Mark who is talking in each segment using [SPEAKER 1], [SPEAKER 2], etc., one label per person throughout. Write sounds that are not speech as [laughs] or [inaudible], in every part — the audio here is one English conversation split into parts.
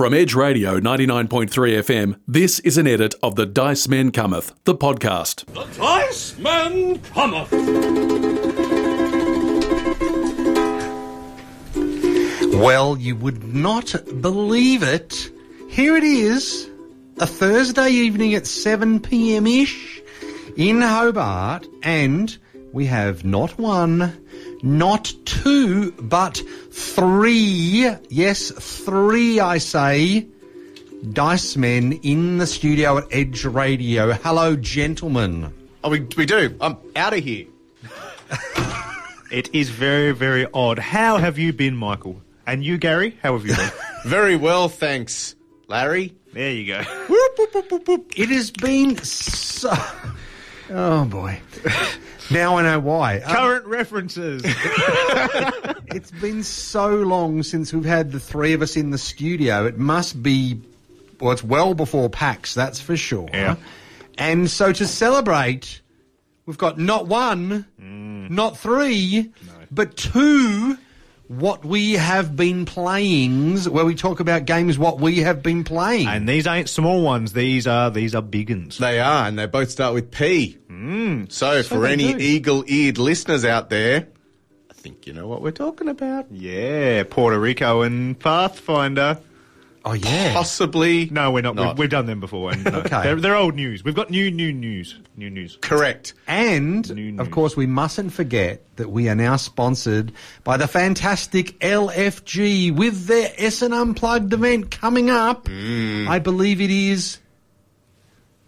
[SPEAKER 1] From Edge Radio 99.3 FM, this is an edit of The Dice Men Cometh, the podcast.
[SPEAKER 2] The Dice Men cometh.
[SPEAKER 3] Well, you would not believe it. Here it is, a Thursday evening at 7 pm ish in Hobart, and we have not one, not two, but three, yes, three, I say, dice men in the studio at Edge Radio. Hello, gentlemen.
[SPEAKER 4] Oh, we, we do. I'm out of here. [laughs]
[SPEAKER 5] It is very, very odd. How have you been, Michael? And you, Gary? How have you been? [laughs]
[SPEAKER 4] Very well, thanks, Larry.
[SPEAKER 5] there you go.
[SPEAKER 3] It has been so. Oh boy. Now I know why. Um,
[SPEAKER 5] Current references. [laughs]
[SPEAKER 3] It's been so long since we've had the three of us in the studio. It must be, well, it's well before PAX, that's for sure.
[SPEAKER 5] Yeah.
[SPEAKER 3] And so to celebrate, we've got not one, not three, but two. What we have been playings, where we talk about games what we have been playing.
[SPEAKER 5] and these ain't small ones. These are these are big uns.
[SPEAKER 4] They are, and they both start with P. Mm. So, for any
[SPEAKER 3] do.
[SPEAKER 4] eagle-eared listeners out there, I think you know what we're talking about.
[SPEAKER 5] Yeah, Puerto Rico and Pathfinder.
[SPEAKER 3] Oh yeah,
[SPEAKER 4] Possibly.
[SPEAKER 5] No, we're not.
[SPEAKER 4] Not.
[SPEAKER 5] We've, we've done them before. And, no,
[SPEAKER 3] Okay.
[SPEAKER 5] they're, they're old news. We've got new, new news. New news.
[SPEAKER 4] Correct.
[SPEAKER 3] And
[SPEAKER 5] New
[SPEAKER 3] of
[SPEAKER 5] news.
[SPEAKER 3] course, we mustn't forget that we are now sponsored by the fantastic LFG with their Essen Unplugged event coming up. Mm. I believe it is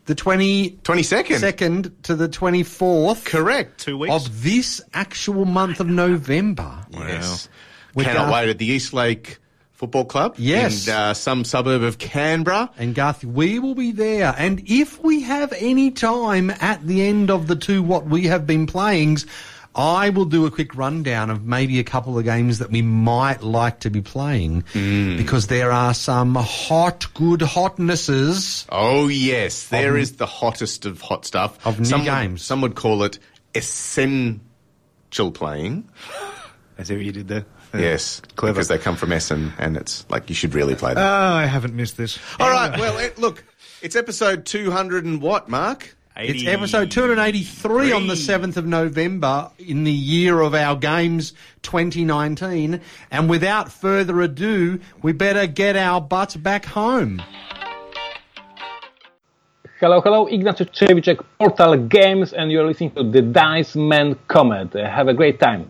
[SPEAKER 3] the 22nd
[SPEAKER 4] 22nd.
[SPEAKER 3] to the 24th
[SPEAKER 4] Correct.
[SPEAKER 5] Two weeks.
[SPEAKER 3] of this actual month of November.
[SPEAKER 4] Yes.
[SPEAKER 3] With
[SPEAKER 4] Cannot
[SPEAKER 3] Garth-
[SPEAKER 4] wait at the East Lake Football Club.
[SPEAKER 3] Yes.
[SPEAKER 4] In uh, some suburb of Canberra.
[SPEAKER 3] And Garth, we will be there. And if we have any time at the end of the two what we have been playings, I will do a quick rundown of maybe a couple of games that we might like to be playing because there are some hot, good hotnesses.
[SPEAKER 4] Oh, yes. there is the hottest of hot stuff.
[SPEAKER 3] Of new
[SPEAKER 4] some would-
[SPEAKER 3] games.
[SPEAKER 4] some would call it essential playing.
[SPEAKER 5] I see what you did there.
[SPEAKER 4] Yes.
[SPEAKER 5] Clever.
[SPEAKER 4] Because they come from Essen, and it's like you should really play them.
[SPEAKER 5] Oh, I haven't missed this.
[SPEAKER 4] All right. Well, it, look, it's episode 200 and what, Mark? 80.
[SPEAKER 3] It's episode 283 on the 7th of November in the year of our games 2019. And without further ado, we better get our butts back home.
[SPEAKER 6] Hello, hello, Ignacy Trzewiczek, Portal Games, and you're listening to the Dice Man Comet. Uh, Have a great time.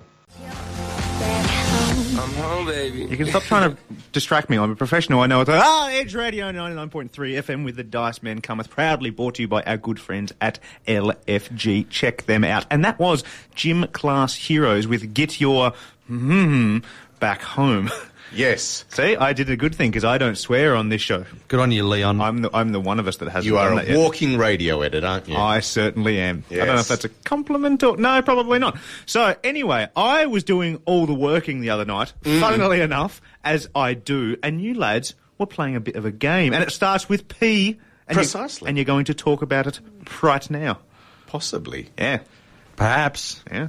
[SPEAKER 5] You can stop trying to distract me. I'm a professional. I know it's like, ah, Edge Radio 99.3 FM with the Dice Men cometh proudly brought to you by our good friends at LFG. Check them out. And that was Gym Class Heroes with Get Your hmm back home. [laughs]
[SPEAKER 4] Yes.
[SPEAKER 5] See, I did a good thing because I don't swear on this show.
[SPEAKER 3] Good on you, Leon.
[SPEAKER 5] I'm the I'm the one of us that hasn't
[SPEAKER 4] You are
[SPEAKER 5] done
[SPEAKER 4] a
[SPEAKER 5] that yet.
[SPEAKER 4] walking radio edit, aren't you?
[SPEAKER 5] I certainly am. I don't know
[SPEAKER 4] Yes.
[SPEAKER 5] if that's a compliment or no, probably not. So anyway, I was doing all the working the other night.
[SPEAKER 4] Mm.
[SPEAKER 5] Funnily enough, as I do, and you lads were playing a bit of a game, and it starts with P. And you-
[SPEAKER 4] Precisely.
[SPEAKER 5] and you're going to talk about it right now.
[SPEAKER 4] Possibly.
[SPEAKER 5] Yeah,
[SPEAKER 3] Perhaps.
[SPEAKER 5] yeah.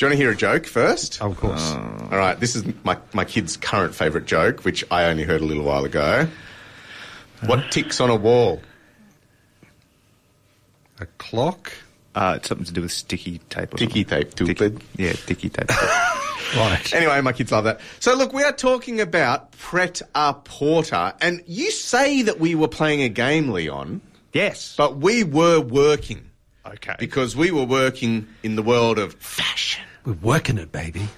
[SPEAKER 4] Do you want to hear a joke first?
[SPEAKER 3] Of course.
[SPEAKER 4] All right, this is my, my kid's current favourite joke, which I only heard a little while ago. What ticks on a wall?
[SPEAKER 3] A clock?
[SPEAKER 5] Uh, it's something to do with sticky tape. Or
[SPEAKER 4] Ticky
[SPEAKER 5] something.
[SPEAKER 4] tape,
[SPEAKER 5] Ticky-
[SPEAKER 4] stupid.
[SPEAKER 5] Yeah, sticky tape. [laughs]
[SPEAKER 3] Right.
[SPEAKER 4] Anyway, my kids love that. So, look, we are talking about Pret a Porter, and you say that we were playing a game, Leon,
[SPEAKER 5] yes.
[SPEAKER 4] but we were working
[SPEAKER 5] Okay.
[SPEAKER 4] because we were working in the world of fashion.
[SPEAKER 3] We're working it, baby.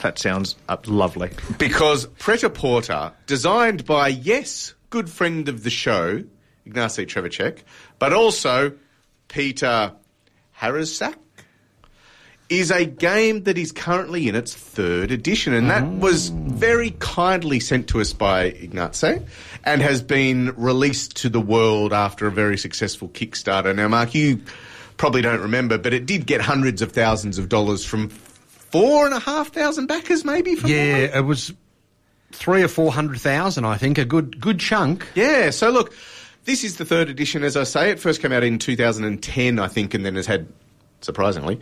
[SPEAKER 5] that sounds uh, lovely. [laughs]
[SPEAKER 4] Because Prêt-à-Porter, designed by, yes, good friend of the show, Ignacy Trzewiczek, but also Peter Harasak, is a game that is currently in its third edition. And that was very kindly sent to us by Ignacy and has been released to the world after a very successful Kickstarter. Now, Mark, you probably don't remember, but it did get hundreds of thousands of dollars from four and a half thousand backers, maybe.
[SPEAKER 3] Yeah, it was three or four hundred thousand, I think. A good good chunk.
[SPEAKER 4] Yeah, so look, this is the third edition, as I say. It first came out in 2010, I think, and then has had, surprisingly,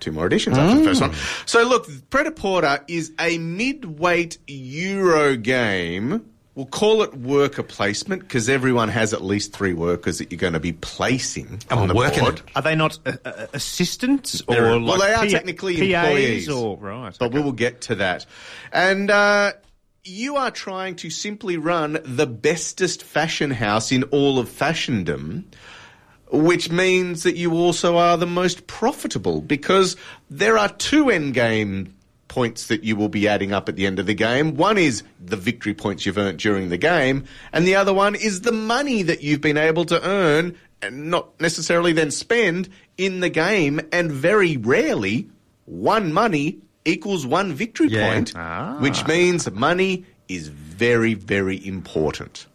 [SPEAKER 4] two more editions after the mm. first one. So look, Prêt-à-Porter is a mid-weight Euro game We'll call it worker placement because everyone has at least three workers that you're going to be placing
[SPEAKER 3] And
[SPEAKER 4] on the board.
[SPEAKER 5] Are they not uh, uh, assistants or
[SPEAKER 4] They're-
[SPEAKER 5] like
[SPEAKER 4] well, they are
[SPEAKER 5] P-
[SPEAKER 4] technically
[SPEAKER 5] PAs
[SPEAKER 4] employees,
[SPEAKER 5] or right?
[SPEAKER 4] but we will get to that. And uh, you are trying to simply run the bestest fashion house in all of fashiondom, which means that you also are the most profitable because there are two end game points that you will be adding up at the end of the game. One is the victory points you've earned during the game, and the other one is the money that you've been able to earn and not necessarily then spend in the game, and very rarely one money equals one victory
[SPEAKER 3] Yeah.
[SPEAKER 4] point, ah. which means money is very, very important.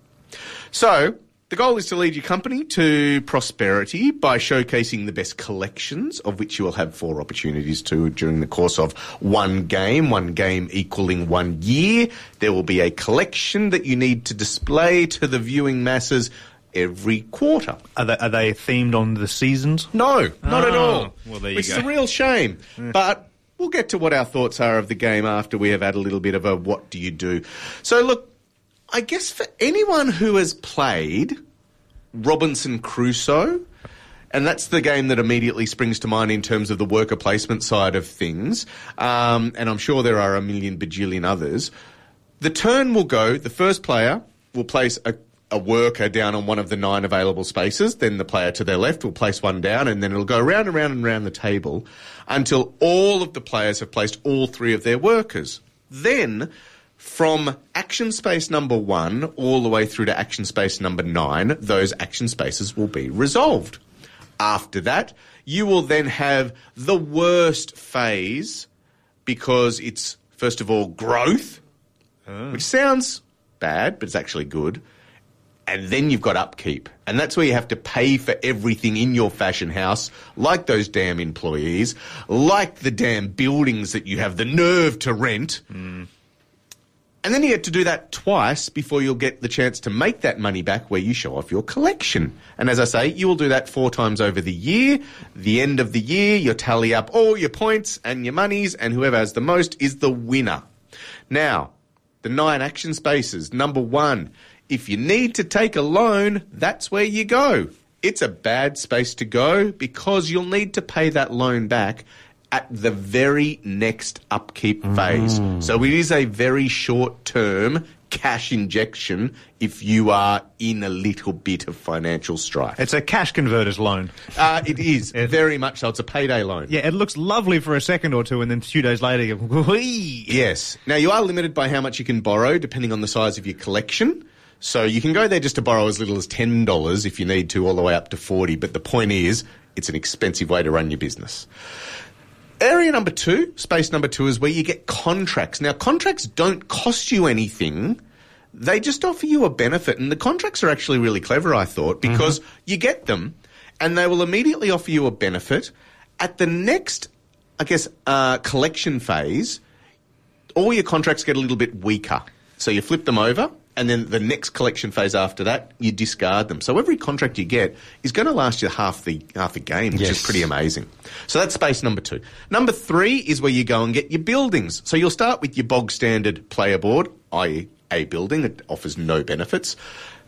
[SPEAKER 4] So, the goal is to lead your company to prosperity by showcasing the best collections, of which you will have four opportunities to during the course of one game, one game equaling one year. There will be a collection that you need to display to the viewing masses every quarter.
[SPEAKER 5] Are they, are they themed on the seasons?
[SPEAKER 4] No, not at
[SPEAKER 5] Oh,
[SPEAKER 4] all.
[SPEAKER 5] well, there you
[SPEAKER 4] Which is a real shame. But we'll get to what our thoughts are of the game after we have had a little bit of a what do you do. So, look, I guess for anyone who has played Robinson Crusoe, and that's the game that immediately springs to mind in terms of the worker placement side of things, um, and I'm sure there are a million bajillion others. The turn will go, the first player will place a, a worker down on one of the nine available spaces, then the player to their left will place one down, and then it'll go round and round and round the table until all of the players have placed all three of their workers. Then, from action space number one all the way through to action space number nine, those action spaces will be resolved. After that, you will then have the worst phase because it's, first of all, growth, ah. which sounds bad, but it's actually good. And then you've got upkeep. And that's where you have to pay for everything in your fashion house, like those damn employees, like the damn buildings that you have the nerve to rent. Hmm. And then you get to do that twice before you'll get the chance to make that money back where you show off your collection. And as I say, you will do that four times over the year. The end of the year, you tally up all your points and your monies, and whoever has the most is the winner. Now, the nine action spaces. Number one, if you need to take a loan, that's where you go. It's a bad space to go because you'll need to pay that loan back at the very next upkeep phase. So it is a very short term cash injection if you are in a little bit of financial strife.
[SPEAKER 5] It's a cash converter's loan.
[SPEAKER 4] Uh, it is very much so. It's a payday loan.
[SPEAKER 5] Yeah, it looks lovely for a second or two, and then a few days later, you go, "Whee!"
[SPEAKER 4] Yes. Now you are limited by how much you can borrow, depending on the size of your collection. So you can go there just to borrow as little as ten dollars if you need to, all the way up to forty. But the point is, it's an expensive way to run your business. Area number two, space number two, is where you get contracts. Now, contracts don't cost you anything. They just offer you a benefit. And the contracts are actually really clever, I thought, because you get them and they will immediately offer you a benefit. At the next, I guess, uh, collection phase, all your contracts get a little bit weaker. So you flip them over, and then the next collection phase after that, you discard them. So every contract you get is going to last you half the half the game, which is pretty amazing. So that's space number two. Number three is where you go and get your buildings. So you'll start with your bog standard player board, i.e., a building that offers no benefits.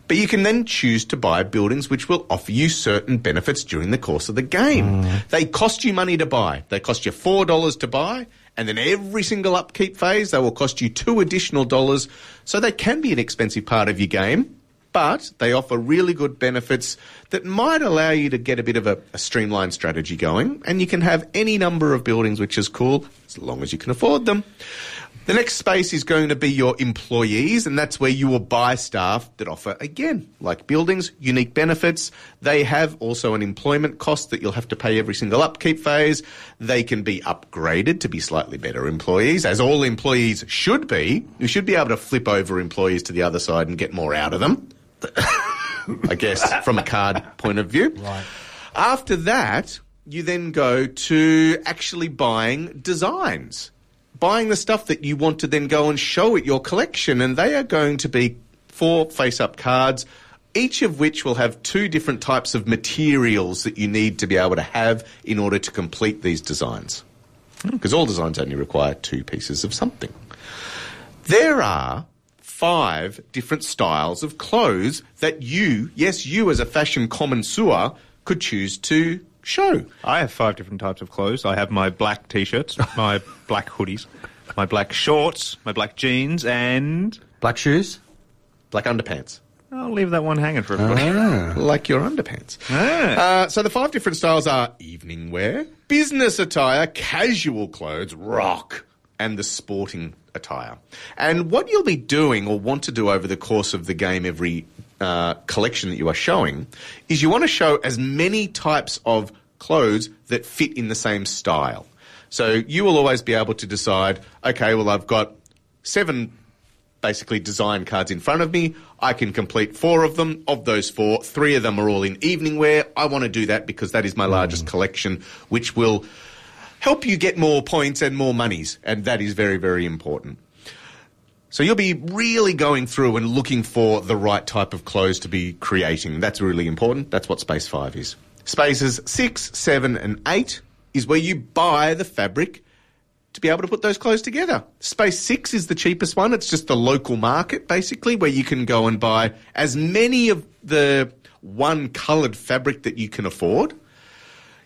[SPEAKER 4] But you can then choose to buy buildings which will offer you certain benefits during the course of the game. Mm. They cost you money to buy. They cost you $4 to buy, and then every single upkeep phase, they will cost you two additional dollars. So they can be an expensive part of your game, but they offer really good benefits that might allow you to get a bit of a, a streamlined strategy going, and you can have any number of buildings, which is cool, as long as you can afford them. The next space is going to be your employees, and that's where you will buy staff that offer, again, like buildings, unique benefits. They have also an employment cost that you'll have to pay every single upkeep phase. They can be upgraded to be slightly better employees, as all employees should be. You should be able to flip over employees to the other side and get more out of them. [coughs] I guess, from a card point of view. Right. After that, you then go to actually buying designs, buying the stuff that you want to then go and show at your collection, and they are going to be four face-up cards. Each of which will have two different types of materials that you need to be able to have in order to complete these designs. Because all designs only require two pieces of something. There are five different styles of clothes that you, yes, you as a fashion connoisseur, could choose to show.
[SPEAKER 5] I have five different types of clothes. I have my black t-shirts, [laughs] my black hoodies, my black shorts, my black jeans, and
[SPEAKER 3] Black shoes?
[SPEAKER 4] black underpants.
[SPEAKER 5] I'll leave that one hanging for everybody. [laughs]
[SPEAKER 4] Like your underpants.
[SPEAKER 5] Ah.
[SPEAKER 4] Uh, so the five different styles are evening wear, business attire, casual clothes, rock, and the sporting attire. And what you'll be doing or want to do over the course of the game, every uh, collection that you are showing, is you want to show as many types of clothes that fit in the same style. So you will always be able to decide, okay, well, I've got seven basically design cards in front of me. I can complete four of them. Of those four, three of them are all in evening wear. I want to do that because that is my largest mm. collection, which will help you get more points and more monies. And that is very, very important. So you'll be really going through and looking for the right type of clothes to be creating. That's really important. That's what Space 5 is. Spaces 6, 7 and 8 is where you buy the fabric to be able to put those clothes together. Space 6 is the cheapest one. It's just the local market, basically, where you can go and buy as many of the one coloured fabric that you can afford.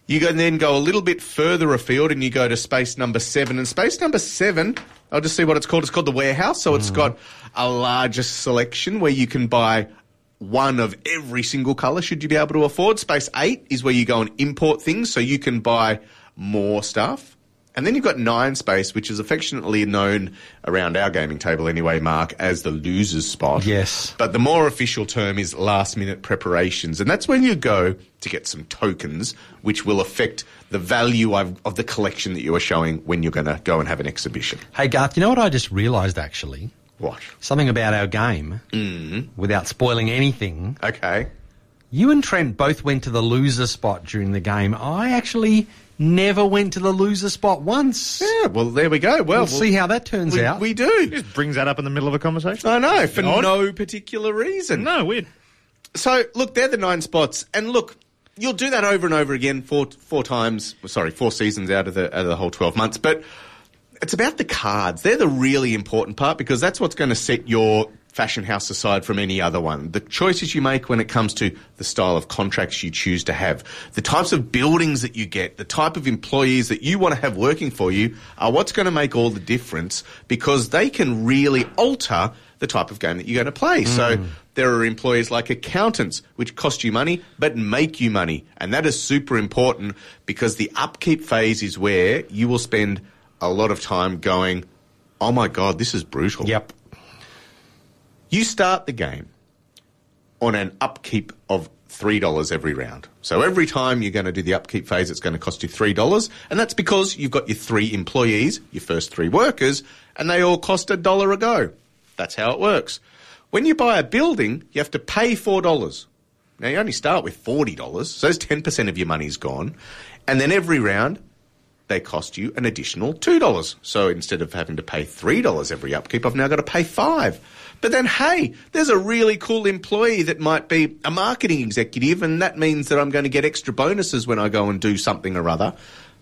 [SPEAKER 4] You can then go a little bit further afield and you go to space number seven. And space number seven, I'll just see what it's called. It's called the warehouse. So it's mm. got a larger selection where you can buy one of every single colour should you be able to afford. Space eight is where you go and import things so you can buy more stuff. And then you've got nine space, which is affectionately known around our gaming table anyway, Mark, as the loser's spot.
[SPEAKER 3] Yes.
[SPEAKER 4] But the more official term is last minute preparations. And that's when you go to get some tokens, which will affect the value of, of the collection that you are showing when you're going to go and have an exhibition.
[SPEAKER 3] Hey, Garth, you know what I just realised actually?
[SPEAKER 4] What?
[SPEAKER 3] Something about our game, mm. without spoiling anything.
[SPEAKER 4] Okay.
[SPEAKER 3] You and Trent both went to the loser spot during the game. I actually never went to the loser spot once.
[SPEAKER 4] Yeah, well, there we go. Well,
[SPEAKER 3] We'll see how that turns
[SPEAKER 4] we,
[SPEAKER 3] out.
[SPEAKER 4] we do.
[SPEAKER 5] Just brings that up in the middle of a conversation.
[SPEAKER 4] I know, for
[SPEAKER 5] Odd.
[SPEAKER 4] no particular reason.
[SPEAKER 5] No, weird.
[SPEAKER 4] So, look, they're the nine spots, and look, you'll do that over and over again, four four times. Sorry, four seasons out of the out of the whole twelve months. But it's about the cards. They're the really important part because that's what's going to set your fashion house aside from any other one. The choices you make when it comes to the style of contracts you choose to have, the types of buildings that you get, the type of employees that you want to have working for you are what's going to make all the difference because they can really alter the type of game that you're going to play. Mm. So there are employees like accountants, which cost you money but make you money. And that is super important because the upkeep phase is where you will spend a lot of time going, oh my God, this is brutal.
[SPEAKER 3] Yep.
[SPEAKER 4] You start the game on an upkeep of $3 every round. So every time you're going to do the upkeep phase, it's going to cost you $3. And that's because you've got your three employees, your first three workers, and they all cost a dollar a go. That's how it works. When you buy a building, you have to pay $4. Now you only start with $40, so that's 10% of your money's gone. And then every round, they cost you an additional $2. So instead of having to pay $3 every upkeep, I've now got to pay 5 But then, hey, there's a really cool employee that might be a marketing executive, and that means that I'm going to get extra bonuses when I go and do something or other.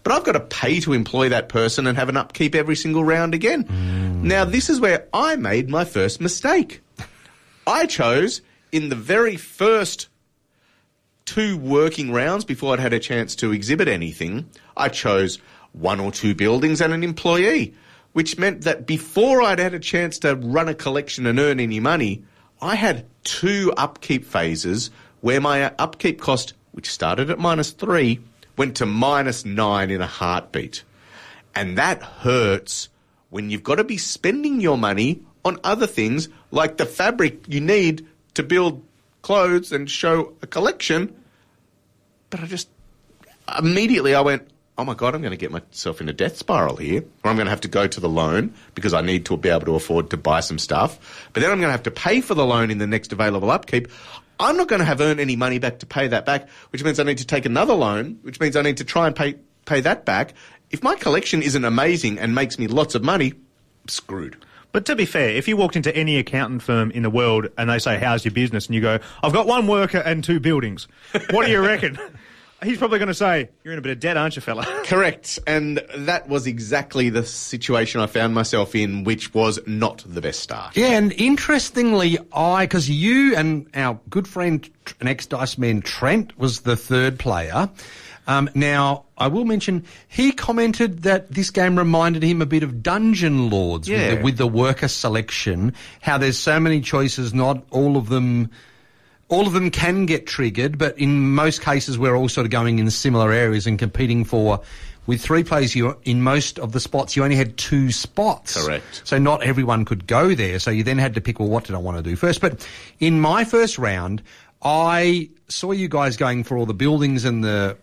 [SPEAKER 4] But I've got to pay to employ that person and have an upkeep every single round again. Mm. Now, this is where I made my first mistake. [laughs] I chose in the very first two working rounds before I'd had a chance to exhibit anything, I chose one or two buildings and an employee, which meant that before I'd had a chance to run a collection and earn any money, I had two upkeep phases where my upkeep cost, which started at minus three, went to minus nine in a heartbeat. And that hurts when you've got to be spending your money on other things like the fabric you need to build clothes and show a collection. But I just immediately I went, oh my god, I'm going to get myself in a death spiral here, or I'm going to have to go to the loan because I need to be able to afford to buy some stuff. But then I'm going to have to pay for the loan in the next available upkeep. I'm not going to have earned any money back to pay that back, which means I need to take another loan, which means I need to try and pay pay that back. If my collection isn't amazing and makes me lots of money, I'm screwed.
[SPEAKER 5] But to be fair, if you walked into any accountant firm in the world and they say, How's your business? and you go, I've got one worker and two buildings, what do you reckon? [laughs] He's probably going to say, "You're in a bit of debt, aren't you, fella?" [laughs]
[SPEAKER 4] Correct. And that was exactly the situation I found myself in, which was not the best start.
[SPEAKER 3] Yeah, and interestingly, I because you and our good friend and ex Dice man Trent was the third player. Um, now, I will mention he commented that this game reminded him a bit of Dungeon Lords with, the, with the worker selection. How there's so many choices, not all of them. All of them can get triggered, but in most cases, we're all sort of going in similar areas and competing for. With three players, you in most of the spots, you only had two spots.
[SPEAKER 4] Correct.
[SPEAKER 3] So not everyone could go there. So you then had to pick, well, what did I want to do first? But in my first round, I saw you guys going for all the buildings and the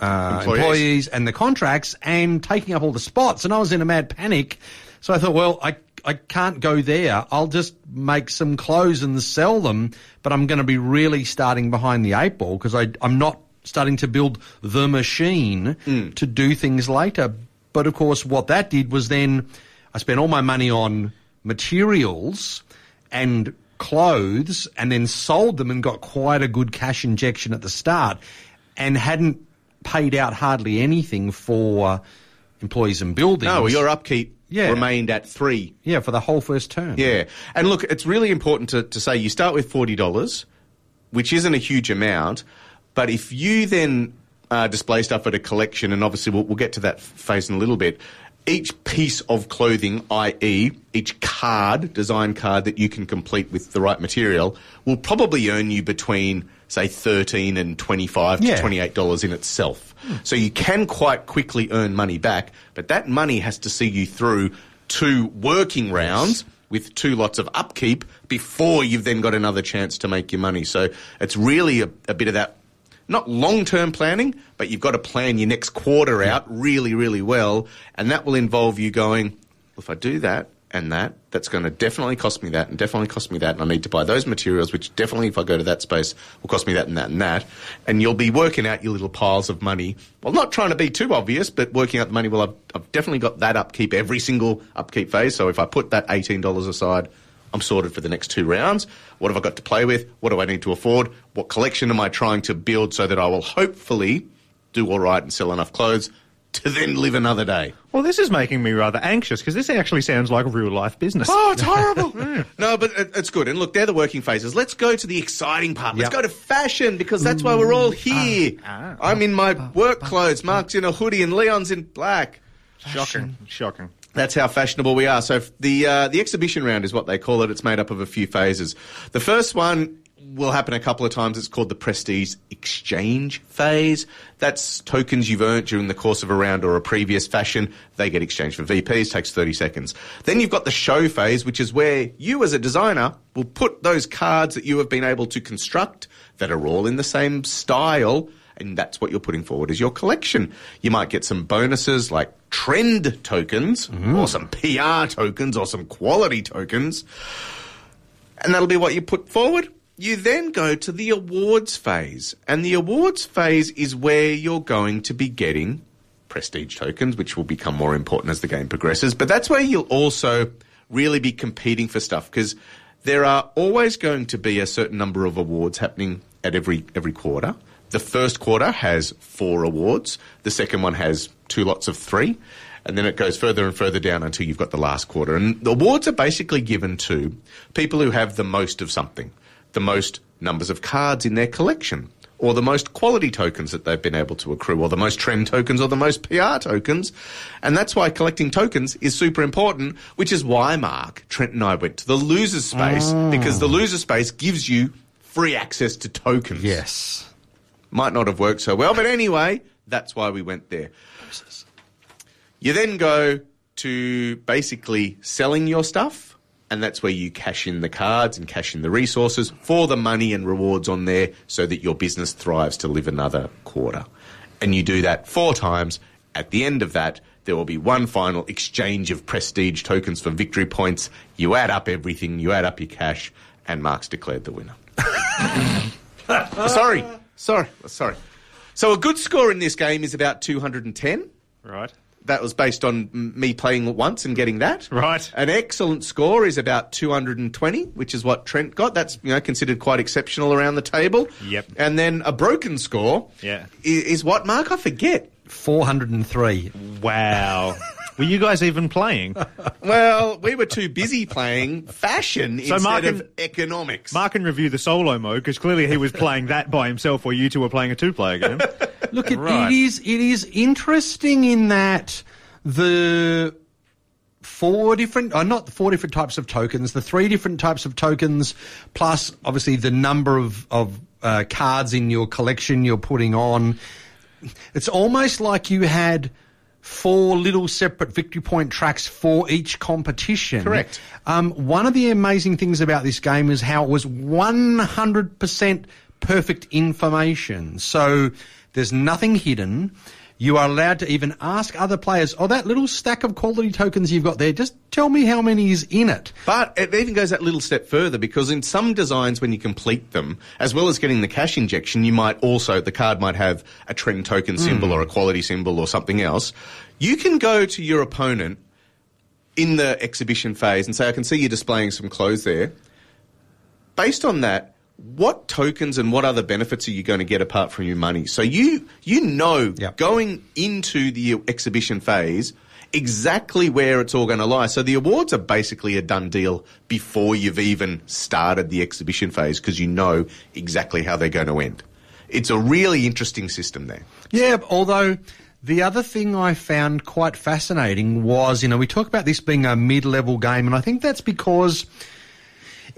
[SPEAKER 3] uh,
[SPEAKER 4] Employees.
[SPEAKER 3] employees. and the contracts and taking up all the spots. And I was in a mad panic. So I thought, well, I, I can't go there. I'll just make some clothes and sell them. But I'm going to be really starting behind the eight ball because I'm not starting to build the machine mm. to do things later. But of course, what that did was then I spent all my money on materials and clothes and then sold them and got quite a good cash injection at the start and hadn't paid out hardly anything for employees and buildings.
[SPEAKER 4] No, your upkeep
[SPEAKER 3] Yeah.
[SPEAKER 4] remained at three.
[SPEAKER 3] yeah, for the whole first term.
[SPEAKER 4] Yeah. And look, it's really important to, to say you start with $40, which isn't a huge amount, but if you then uh, display stuff at a collection, and obviously we'll, we'll get to that phase in a little bit, each piece of clothing, i.e., each card, design card that you can complete with the right material, will probably earn you between, say, 13 and 25
[SPEAKER 3] Yeah.
[SPEAKER 4] to $28 in itself. So you can quite quickly earn money back, but that money has to see you through two working rounds with two lots of upkeep before you've then got another chance to make your money. So it's really a, a bit of that, not long term planning, but you've got to plan your next quarter out really, really well. And that will involve you going, well, if I do that and that, that's going to definitely cost me that and definitely cost me that. And I need to buy those materials, which definitely, if I go to that space, will cost me that and that and that. And you'll be working out your little piles of money. Well, not trying to be too obvious, but working out the money. Well, I've, I've definitely got that upkeep every single upkeep phase. So if I put that $18 aside, I'm sorted for the next two rounds. What have I got to play with? What do I need to afford? What collection am I trying to build so that I will hopefully do all right and sell enough clothes to then live another day?
[SPEAKER 5] Well, this is making me rather anxious because this actually sounds like a real life business.
[SPEAKER 4] Oh, it's horrible. [laughs] no, but it, it's good. And look, they're the working phases. Let's go to the exciting part. Let's go to fashion because that's why we're all here.
[SPEAKER 5] ah,
[SPEAKER 4] I'm in my work clothes. Mark's in a hoodie and Leon's in black.
[SPEAKER 5] Shocking. Shocking.
[SPEAKER 4] That's how fashionable we are. So the uh, the exhibition round is what they call it. It's made up of a few phases. The first one will happen a couple of times. It's called the prestige exchange phase. That's tokens you've earned during the course of a round or a previous fashion. They get exchanged for VPs. Takes thirty seconds. Then you've got the show phase, which is where you, as a designer, will put those cards that you have been able to construct that are all in the same style and that's what you're putting forward as your collection. You might get some bonuses like trend tokens mm-hmm. or some PR tokens or some quality tokens. And that'll be what you put forward. You then go to the awards phase. And the awards phase is where you're going to be getting prestige tokens, which will become more important as the game progresses. But that's where you'll also really be competing for stuff because there are always going to be a certain number of awards happening at every every quarter. The first quarter has four awards. The second one has two lots of three. And then it goes further and further down until you've got the last quarter. And the awards are basically given to people who have the most of something, the most numbers of cards in their collection, or the most quality tokens that they've been able to accrue, or the most trend tokens, or the most PR tokens. And that's why collecting tokens is super important, which is why, Mark, Trent and I went to the losers space, ah. because the loser space gives you free access to tokens
[SPEAKER 3] Yes.
[SPEAKER 4] might not have worked so well, but anyway, that's why we went there. You then go to basically selling your stuff, and that's where you cash in the cards and cash in the resources for the money and rewards on there so that your business thrives to live another quarter. And you do that four times. At the end of that, there will be one final exchange of prestige tokens for victory points. You add up everything, you add up your cash, and Mark's declared the winner. [laughs] sorry, sorry, sorry. So a good score in this game is about 210.
[SPEAKER 5] Right.
[SPEAKER 4] That was based on me playing once and getting that.
[SPEAKER 5] Right.
[SPEAKER 4] An excellent score is about 220, which is what Trent got. That's you know considered quite exceptional around the table.
[SPEAKER 5] Yep.
[SPEAKER 4] And then a broken score.
[SPEAKER 5] Yeah.
[SPEAKER 4] i- Is, what Mark? I forget.
[SPEAKER 3] 403.
[SPEAKER 5] Wow. Were you guys even playing? [laughs]
[SPEAKER 4] Well, we were too busy playing fashion
[SPEAKER 5] So
[SPEAKER 4] instead
[SPEAKER 5] Mark
[SPEAKER 4] of
[SPEAKER 5] and-
[SPEAKER 4] economics.
[SPEAKER 5] Mark can review the solo mode because clearly he was playing that by himself, while you two were playing a two-player game. [laughs]
[SPEAKER 3] Look, it,
[SPEAKER 5] Right.
[SPEAKER 3] it is it is interesting in that the four different, uh, not the four different types of tokens, the three different types of tokens, plus obviously the number of of uh, cards in your collection you're putting on. It's almost like you had four little separate victory point tracks for each competition.
[SPEAKER 4] Correct.
[SPEAKER 3] Um, one of the amazing things about this game is how it was 100% perfect information. So there's nothing hidden. You are allowed to even ask other players, oh, that little stack of quality tokens you've got there, just tell me how many is in it.
[SPEAKER 4] But it even goes that little step further because in some designs, when you complete them, as well as getting the cash injection, you might also, the card might have a trend token hmm. symbol or a quality symbol or something else. You can go to your opponent in the exhibition phase and say, I can see you're displaying some clothes there. Based on that, what tokens and what other benefits are you going to get apart from your money? So you you know
[SPEAKER 3] Yep.
[SPEAKER 4] going into the exhibition phase exactly where it's all going to lie. So the awards are basically a done deal before you've even started the exhibition phase because you know exactly how they're going to end. It's a really interesting system there.
[SPEAKER 3] Yeah, although the other thing I found quite fascinating was, you know, we talk about this being a mid-level game, and I think that's because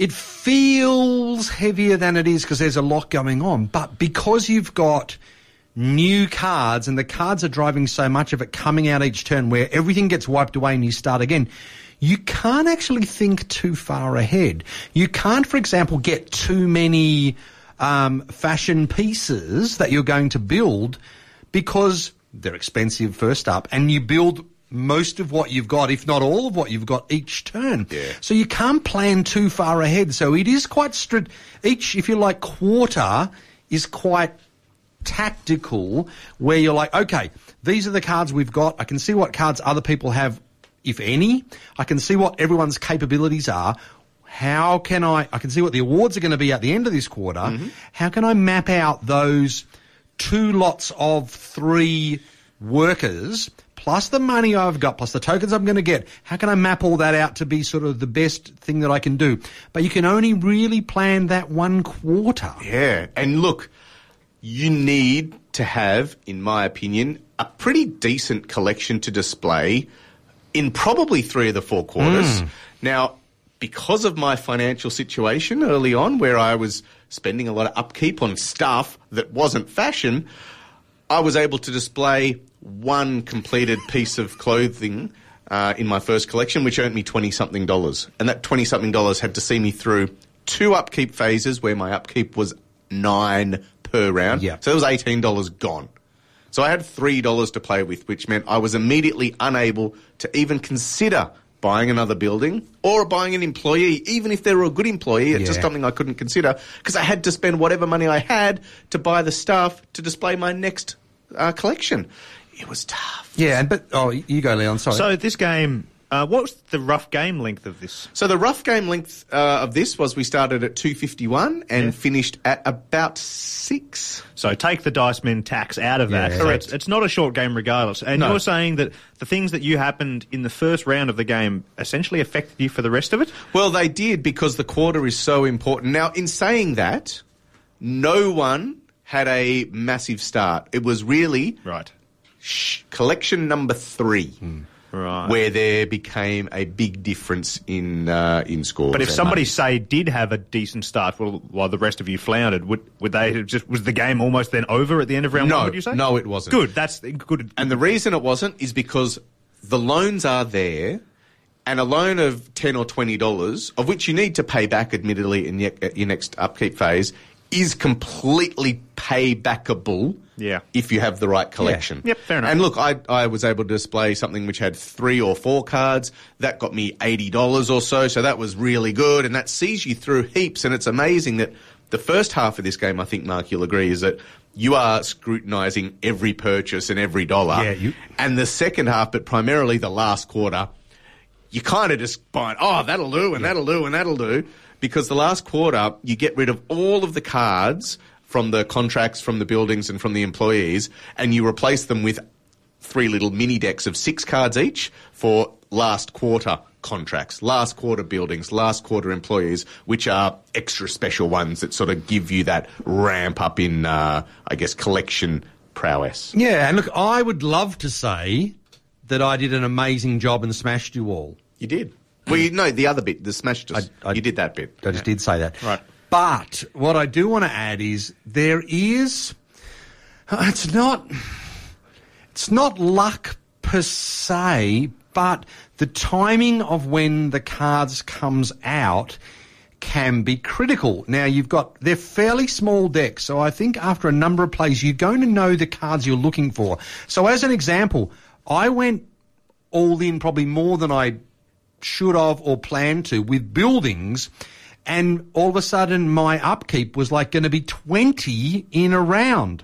[SPEAKER 3] it feels heavier than it is because there's a lot going on. But because you've got new cards and the cards are driving so much of it coming out each turn where everything gets wiped away and you start again, you can't actually think too far ahead. You can't, for example, get too many um, fashion pieces that you're going to build because they're expensive first up and you build most of what you've got, if not all of what you've got each turn.
[SPEAKER 4] Yeah.
[SPEAKER 3] So you can't plan too far ahead. So it is quite strict. Each, if you like, quarter is quite tactical where you're like, okay, these are the cards we've got. I can see what cards other people have, if any. I can see what everyone's capabilities are. How can I, I can see what the awards are going to be at the end of this quarter. Mm-hmm. How can I map out those two lots of three workers plus the money I've got plus the tokens I'm going to get? How can I map all that out to be sort of the best thing that I can do? But you can only really plan that one quarter.
[SPEAKER 4] Yeah, and look, you need to have, in my opinion, a pretty decent collection to display in probably three of the four quarters. Mm. Now, because of my financial situation early on, where I was spending a lot of upkeep on stuff that wasn't fashion, I was able to display one completed piece of clothing uh, in my first collection, which earned me 20 something dollars. And that 20 something dollars had to see me through two upkeep phases where my upkeep was nine per round.
[SPEAKER 3] Yeah.
[SPEAKER 4] So it was $18 gone. So I had $3 to play with, which meant I was immediately unable to even consider buying another building or buying an employee, even if they were a good employee. It's just something I couldn't consider because I had to spend whatever money I had to buy the stuff to display my next uh, collection. It was tough.
[SPEAKER 3] Yeah, and but oh, you go, Leon. Sorry.
[SPEAKER 5] So this game, uh, what was the rough game length of this?
[SPEAKER 4] So the rough game length uh, of this was we started at 251 and
[SPEAKER 5] Yeah.
[SPEAKER 4] finished at about six.
[SPEAKER 5] So take the dice men tax out of that.
[SPEAKER 3] Yeah.
[SPEAKER 5] So
[SPEAKER 4] Correct.
[SPEAKER 5] It's, it's not a short game regardless. And
[SPEAKER 4] No.
[SPEAKER 5] you're saying that the things that you happened in the first round of the game essentially affected you for the rest of it?
[SPEAKER 4] Well, they did because the quarter is so important. Now, in saying that, no one had a massive start. It was really
[SPEAKER 5] Right.
[SPEAKER 4] Sh- collection number three.
[SPEAKER 5] Right.
[SPEAKER 4] Where there became a big difference in uh, in scores.
[SPEAKER 5] But if somebody
[SPEAKER 4] money.
[SPEAKER 5] say did have a decent start while, while the rest of you floundered, would would they have just was the game almost then over at the end of round
[SPEAKER 4] No,
[SPEAKER 5] one? Would you say?
[SPEAKER 4] no, it wasn't.
[SPEAKER 5] Good. That's good.
[SPEAKER 4] And the reason it wasn't is because the loans are there, and a loan of ten or twenty dollars, of which you need to pay back, admittedly, in your, your next upkeep phase, is completely paybackable
[SPEAKER 5] Yeah.
[SPEAKER 4] If you have the right collection.
[SPEAKER 5] Yep, fair enough.
[SPEAKER 4] And look, I, I was able to display something which had three or four cards. That got me $80 or so, so that was really good. And that sees you through heaps. And it's amazing that the first half of this game, I think, Mark, you'll agree, is that you are scrutinising every purchase and every dollar.
[SPEAKER 3] Yeah, you-
[SPEAKER 4] And the second half, but primarily the last quarter, you kind of just buy, oh, that'll do, and that'll do, and that'll do. Because the last quarter, you get rid of all of the cards from the contracts, from the buildings, and from the employees, and you replace them with three little mini decks of six cards each for last quarter contracts, last quarter buildings, last quarter employees, which are extra special ones that sort of give you that ramp up in, uh, I guess, collection prowess.
[SPEAKER 3] Yeah, and look, I would love to say that I did an amazing job and smashed you all.
[SPEAKER 4] You did. Well, you know, the other bit, the smash, just,
[SPEAKER 3] I- I-
[SPEAKER 4] you did that bit.
[SPEAKER 3] I just did say that.
[SPEAKER 5] Right.
[SPEAKER 3] But what I do want to add is there is. Uh, it's not. It's not luck per se, but the timing of when the cards comes out can be critical. Now you've got they're fairly small decks, so I think after a number of plays you're going to know the cards you're looking for. So as an example, I went all in probably more than I should have or planned to with buildings and all of a sudden my upkeep was like going to be 20 in a round.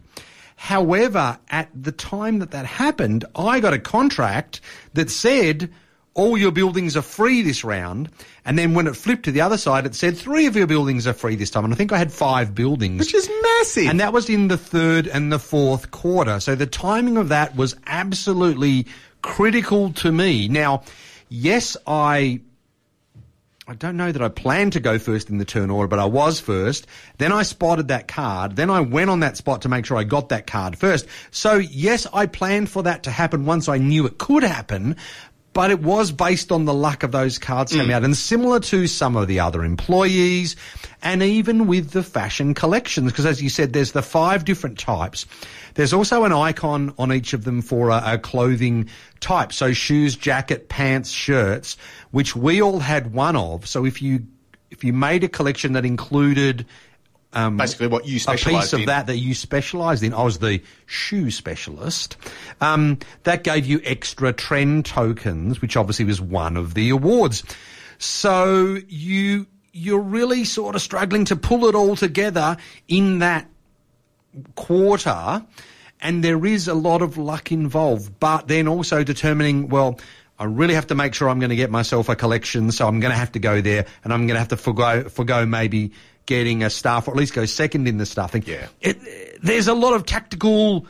[SPEAKER 3] However, at the time that that happened, I got a contract that said all your buildings are free this round. And then when it flipped to the other side, it said three of your buildings are free this time. And I think I had five buildings.
[SPEAKER 4] Which is massive.
[SPEAKER 3] And that was in the third and the fourth quarter. So the timing of that was absolutely critical to me. Now, yes, I I don't know that I planned to go first in the turn order, but I was first. Then I spotted that card. Then I went on that spot to make sure I got that card first. So yes, I planned for that to happen once I knew it could happen, but it was based on the luck of those cards coming mm. out. And similar to some of the other employees and even with the fashion collections, because as you said, there's the five different types. There's also an icon on each of them for a, a clothing type. So shoes, jacket, pants, shirts, which we all had one of. So if you if you made a collection that included um,
[SPEAKER 4] Basically what you
[SPEAKER 3] a piece of
[SPEAKER 4] in.
[SPEAKER 3] that that you specialised in. I was the shoe specialist. Um, that gave you extra trend tokens, which obviously was one of the awards. So you you're really sort of struggling to pull it all together in that quarter, and there is a lot of luck involved. But then also determining, well, I really have to make sure I'm going to get myself a collection, so I'm going to have to go there, and I'm going to have to forgo, forgo maybe getting a staff, or at least go second in the staffing.
[SPEAKER 4] Yeah.
[SPEAKER 3] It, there's a lot of tactical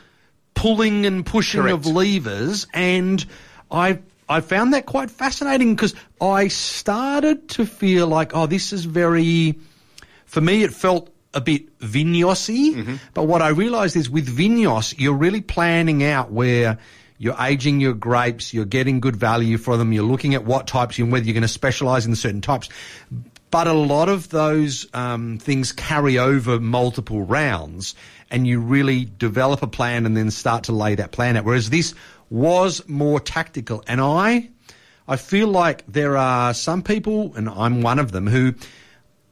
[SPEAKER 3] pulling and pushing of levers, and I I found that quite fascinating because I started to feel like, oh, this is very for me, it felt a bit Vinhosy. Mm-hmm. But what I realised is with Vinhos, you're really planning out where you're aging your grapes, you're getting good value for them, you're looking at what types and whether you're going to specialise in certain types. But a lot of those um, things carry over multiple rounds, and you really develop a plan and then start to lay that plan out. Whereas this was more tactical, and I, I feel like there are some people, and I'm one of them, who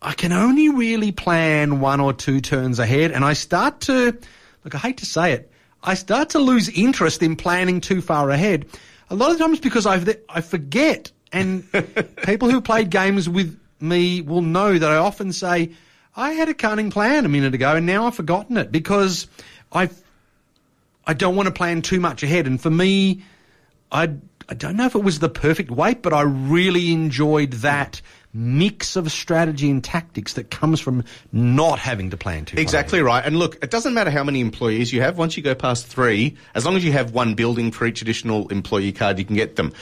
[SPEAKER 3] I can only really plan one or two turns ahead, and I start to, look, I hate to say it, I start to lose interest in planning too far ahead. A lot of times because I I forget, and [laughs] people who played games with me will know that I often say, I had a cunning plan a minute ago, and now I've forgotten it because I I don't want to plan too much ahead. And for me, I I don't know if it was the perfect weight, but I really enjoyed that mix of strategy and tactics that comes from not having to plan too
[SPEAKER 4] Exactly right. And look, it doesn't matter how many employees you have. Once you go past three, as long as you have one building for each additional employee card, you can get them.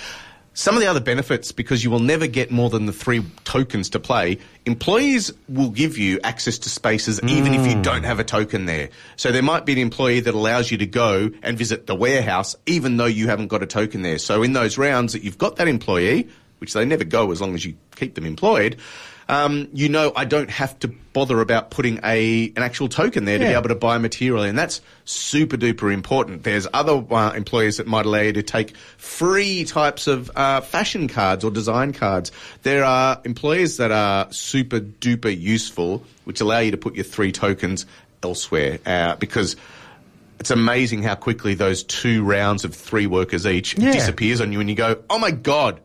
[SPEAKER 4] Some of the other benefits, because you will never get more than the three tokens to play, employees will give you access to spaces even if you hmm. don't have a token there. So there might be an employee that allows you to go and visit the warehouse even though you haven't got a token there. So in those rounds that you've got that employee, which they never go as long as you keep them employed, um, you know I don't have to bother about putting a an actual token there to be able to buy material, and that's super duper important. There's other uh, employers that might allow you to take free types of uh, fashion cards or design cards. There are employers that are super duper useful, which allow you to put your three tokens elsewhere uh, because it's amazing how quickly those two rounds of three workers each
[SPEAKER 3] Yeah.
[SPEAKER 4] disappears on you, and you go, "Oh my god,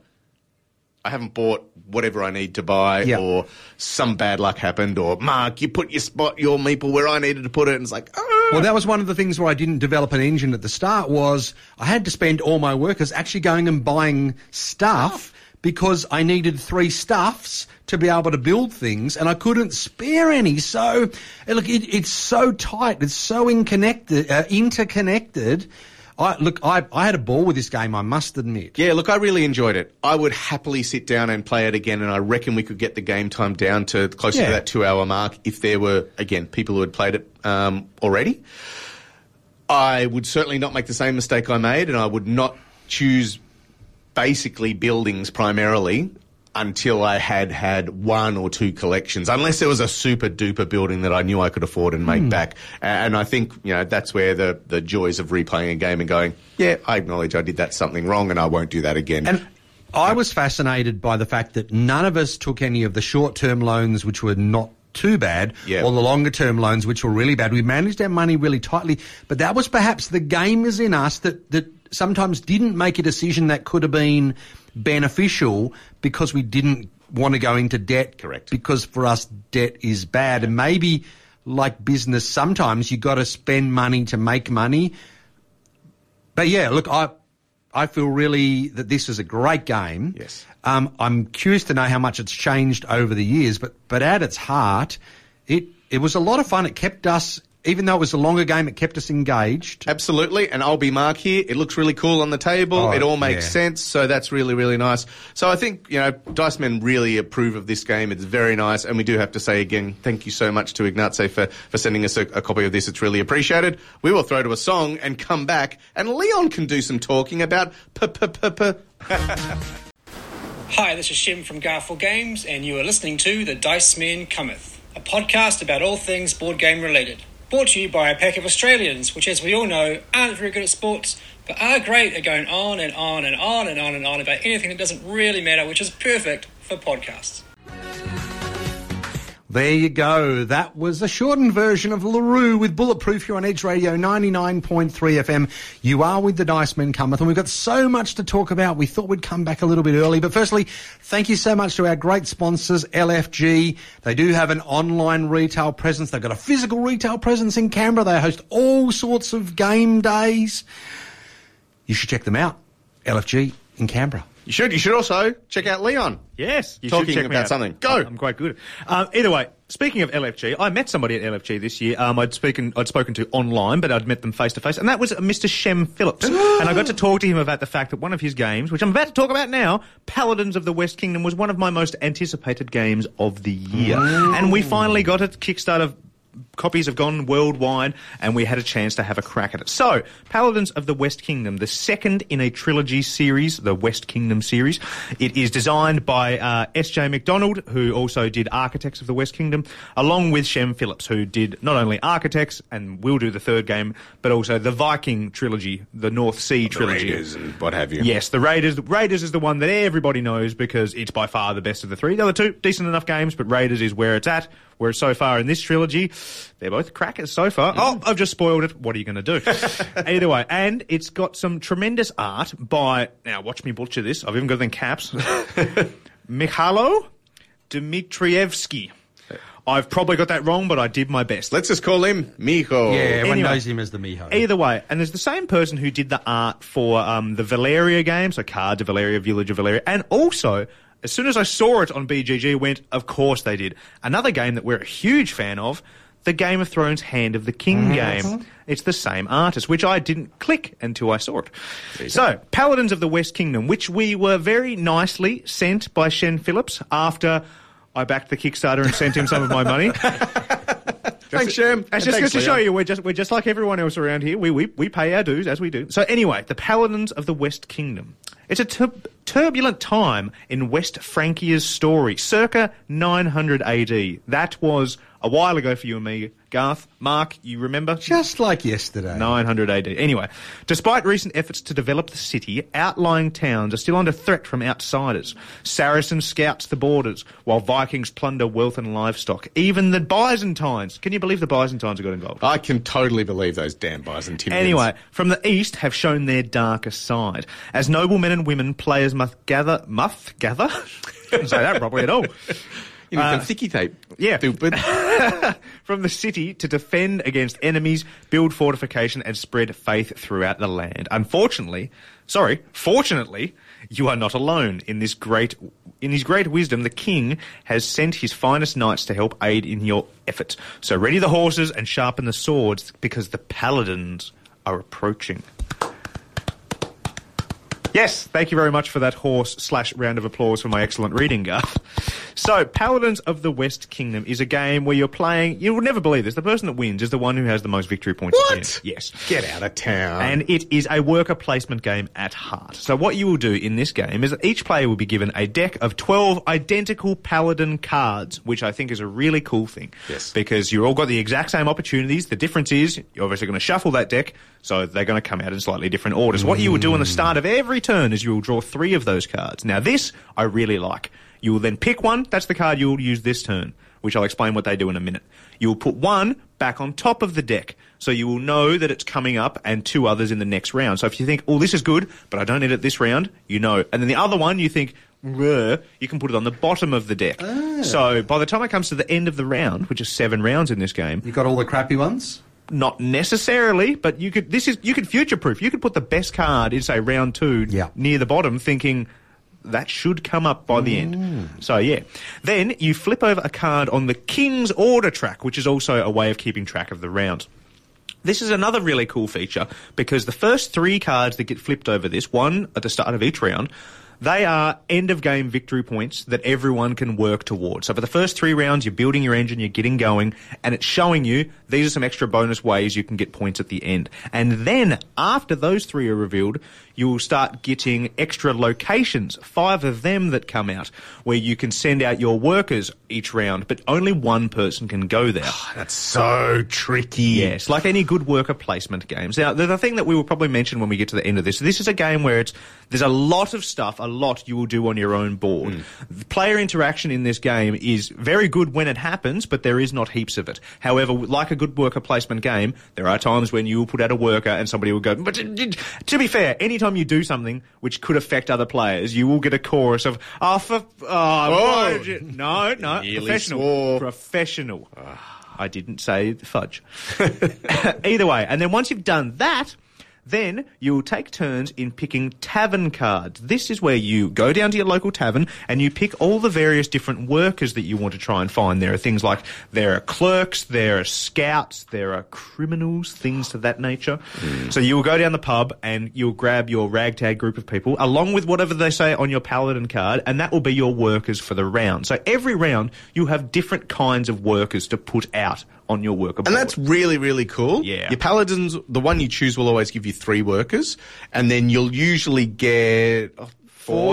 [SPEAKER 4] I haven't bought whatever I need to buy,
[SPEAKER 3] Yeah.
[SPEAKER 4] or some bad luck happened, or Mark, you put your spot your meeple where I needed to put it, and it's like, oh.
[SPEAKER 3] Well, that was one of the things where I didn't develop an engine at the start was I had to spend all my workers actually going and buying stuff because I needed three stuffs to be able to build things and I couldn't spare any. So, look, it, it's so tight. It's so uh, interconnected. I, look, I, I had a ball with this game, I must admit.
[SPEAKER 4] Yeah, look, I really enjoyed it. I would happily sit down and play it again, and I reckon we could get the game time down to closer
[SPEAKER 3] Yeah.
[SPEAKER 4] to that two-hour mark if there were, again, people who had played it um, already. I would certainly not make the same mistake I made, and I would not choose basically buildings primarily until I had had one or two collections, unless there was a super duper building that I knew I could afford and make hmm. back. And I think, you know, that's where the, the joys of replaying a game and going, yeah, I acknowledge I did that something wrong and I won't do that again.
[SPEAKER 3] And I was fascinated by the fact that none of us took any of the short term loans, which were not too bad, or the longer term loans, which were really bad. We managed our money really tightly, but that was perhaps the gamers in us that, that sometimes didn't make a decision that could have been beneficial because we didn't want to go into debt.
[SPEAKER 4] Correct.
[SPEAKER 3] Because for us, debt is bad. And maybe, like business, sometimes you've got to spend money to make money. But yeah, look, I I feel really that this is a great game.
[SPEAKER 4] Yes.
[SPEAKER 3] Um, I'm curious to know how much it's changed over the years, but but at its heart, it it was a lot of fun. It kept us, even though it was a longer game, it kept us engaged.
[SPEAKER 4] Absolutely, and I'll be Mark here. It looks really cool on the table.
[SPEAKER 3] Oh,
[SPEAKER 4] it all makes
[SPEAKER 3] yeah.
[SPEAKER 4] sense, so that's really, really nice. So I think, you know, Dice Men really approve of this game. It's very nice, and we do have to say again, thank you so much to Ignace for, for sending us a, a copy of this. It's really appreciated. We will throw to a song and come back, and Leon can do some talking about. [laughs]
[SPEAKER 7] Hi, this is Shem from Garphill Games, and you are listening to The Dice Man Cometh, a podcast about all things board game related. Brought to you by a pack of Australians, which, as we all know, aren't very good at sports, but are great at going on and on and on and on and on about anything that doesn't really matter, which is perfect for podcasts.
[SPEAKER 3] There you go. That was a shortened version of La Roux with Bulletproof here on Edge Radio 99.3 FM. You are with the Dice Men Cometh, and we've got so much to talk about. We thought we'd come back a little bit early, but firstly, thank you so much to our great sponsors, LFG. They do have an online retail presence. They've got a physical retail presence in Canberra. They host all sorts of game days. You should check them out. LFG in Canberra.
[SPEAKER 4] You should. You should also check out Leon.
[SPEAKER 5] Yes, you
[SPEAKER 4] Talking
[SPEAKER 5] should check me
[SPEAKER 4] about
[SPEAKER 5] out.
[SPEAKER 4] something. Go.
[SPEAKER 5] I'm quite good. Um, either way, speaking of LFG, I met somebody at LFG this year. Um, I'd spoken, I'd spoken to online, but I'd met them face to face, and that was Mr. Shem Phillips. [gasps] and I got to talk to him about the fact that one of his games, which I'm about to talk about now, Paladins of the West Kingdom, was one of my most anticipated games of the year, and we finally got it. Kickstarter copies have gone worldwide, and we had a chance to have a crack at it. So, Paladins of the West Kingdom, the second in a trilogy series, the West Kingdom series. It is designed by uh, S.J. MacDonald, who also did Architects of the West Kingdom, along with Shem Phillips, who did not only Architects and will do the third game, but also the Viking trilogy, the North Sea trilogy.
[SPEAKER 4] Raiders and what have you.
[SPEAKER 5] Yes, the Raiders. The Raiders is the one that everybody knows because it's by far the best of the three. The other two, decent enough games, but Raiders is where it's at. Where so far in this trilogy, they're both crackers so far. Oh, I've just spoiled it. What are you going to do? [laughs] Either way, and it's got some tremendous art by now. Watch me butcher this. I've even got it in caps. [laughs] Mikhalo Dmitrievsky. I've probably got that wrong, but I did my best.
[SPEAKER 4] Let's just call him Mico.
[SPEAKER 3] Yeah, everyone
[SPEAKER 5] Anyway.
[SPEAKER 3] knows him as the Mico.
[SPEAKER 5] Either way, and there's the same person who did the art for um, the Valeria game, so Card to Valeria, Village of Valeria, and also, as soon as I saw it on BGG, went, of course they did. Another game that we're a huge fan of, the Game of Thrones Hand of the King game. It's the same artist, which I didn't click until I saw it. So, Paladins of the West Kingdom, which we were very nicely sent by Shem Phillips after I backed the Kickstarter and sent him some of my money. [laughs]
[SPEAKER 4] Thanks, Shem.
[SPEAKER 5] That's just
[SPEAKER 4] Thanks,
[SPEAKER 5] good to show you we're just we're just like everyone else around here. We we we pay our dues as we do. So anyway, the Paladins of the West Kingdom. It's a t- turbulent time in West Frankia's story, circa 900 AD. That was a while ago for you and me, Garth. Mark, you remember?
[SPEAKER 3] Just like yesterday.
[SPEAKER 5] 900 AD. Anyway, despite recent efforts to develop the city, outlying towns are still under threat from outsiders. Saracen scouts the borders, while Vikings plunder wealth and livestock. Even the Byzantines. Can you believe the Byzantines have got involved?
[SPEAKER 4] I can totally believe those damn Byzantines.
[SPEAKER 5] Anyway, from the east have shown their darker side. As noblemen and women, players must gather, must gather? [laughs] Didn't say that properly at all. [laughs]
[SPEAKER 4] you know, uh, the thicky tape.
[SPEAKER 5] yeah.
[SPEAKER 4] Stupid. [laughs] [laughs]
[SPEAKER 5] from the city to defend against enemies, build fortification, and spread faith throughout the land. Unfortunately, sorry, fortunately, you are not alone in this great. In his great wisdom, the king has sent his finest knights to help aid in your efforts. So ready the horses and sharpen the swords, because the paladins are approaching. Yes, thank you very much for that horse slash round of applause for my excellent reading, Garth. So, Paladins of the West Kingdom is a game where you're playing. You will never believe this. The person that wins is the one who has the most victory points. at
[SPEAKER 4] What?
[SPEAKER 5] Yes.
[SPEAKER 4] Get out of town.
[SPEAKER 5] And it is a worker placement game at heart. So what you will do in this game is that each player will be given a deck of 12 identical paladin cards, which I think is a really cool thing.
[SPEAKER 4] Yes.
[SPEAKER 5] Because you've all got the exact same opportunities. The difference is you're obviously going to shuffle that deck, so they're going to come out in slightly different orders. What you will do on the start of every turn is you will draw three of those cards. Now this I really like. You will then pick one, that's the card you will use this turn, which I'll explain what they do in a minute. You will put one back on top of the deck, so you will know that it's coming up and two others in the next round. So if you think, oh, this is good, but I don't need it this round, you know. And then the other one, you think, you can put it on the bottom of the deck. Ah. So by the time it comes to the end of the round, which is seven rounds in this game,
[SPEAKER 3] you've got all the crappy ones?
[SPEAKER 5] Not necessarily, but you could. This is you could future proof. You could put the best card in say round two
[SPEAKER 3] Yeah.
[SPEAKER 5] near the bottom, thinking that should come up by the end. Mm. So yeah, then you flip over a card on the King's Order track, which is also a way of keeping track of the rounds. This is another really cool feature because the first three cards that get flipped over this, one at the start of each round, they are end of game victory points that everyone can work towards. So for the first three rounds, you're building your engine, you're getting going, and it's showing you these are some extra bonus ways you can get points at the end. And then after those three are revealed, you will start getting extra locations, five of them that come out, where you can send out your workers each round, but only one person can go there. [sighs]
[SPEAKER 4] That's so tricky.
[SPEAKER 5] Yes, like any good worker placement games. Now, the, the thing that we will probably mention when we get to the end of this, this is a game where it's there's a lot of stuff, a lot you will do on your own board. Hmm. The player interaction in this game is very good when it happens, but there is not heaps of it. However, like a good worker placement game, there are times when you will put out a worker and somebody will go. But to be fair, anytime you do something which could affect other players, you will get a chorus of "Oh, for, ah, oh, why did oh, you-" oh. no,
[SPEAKER 4] no,
[SPEAKER 5] professional,
[SPEAKER 4] swore.
[SPEAKER 5] professional." Ah. I didn't say fudge. [laughs] Either way, and then once you've done that, then you'll take turns in picking tavern cards. This is where you go down to your local tavern and you pick all the various different workers that you want to try and find. There are things like there are clerks, there are scouts, there are criminals, things of that nature. Hmm. So you'll go down the pub and you'll grab your ragtag group of people along with whatever they say on your paladin card and that will be your workers for the round. So every round you have different kinds of workers to put out on your worker board.
[SPEAKER 4] And that's really, really cool.
[SPEAKER 5] Yeah.
[SPEAKER 4] Your paladins, the one you choose will always give you three workers, and then you'll usually get four,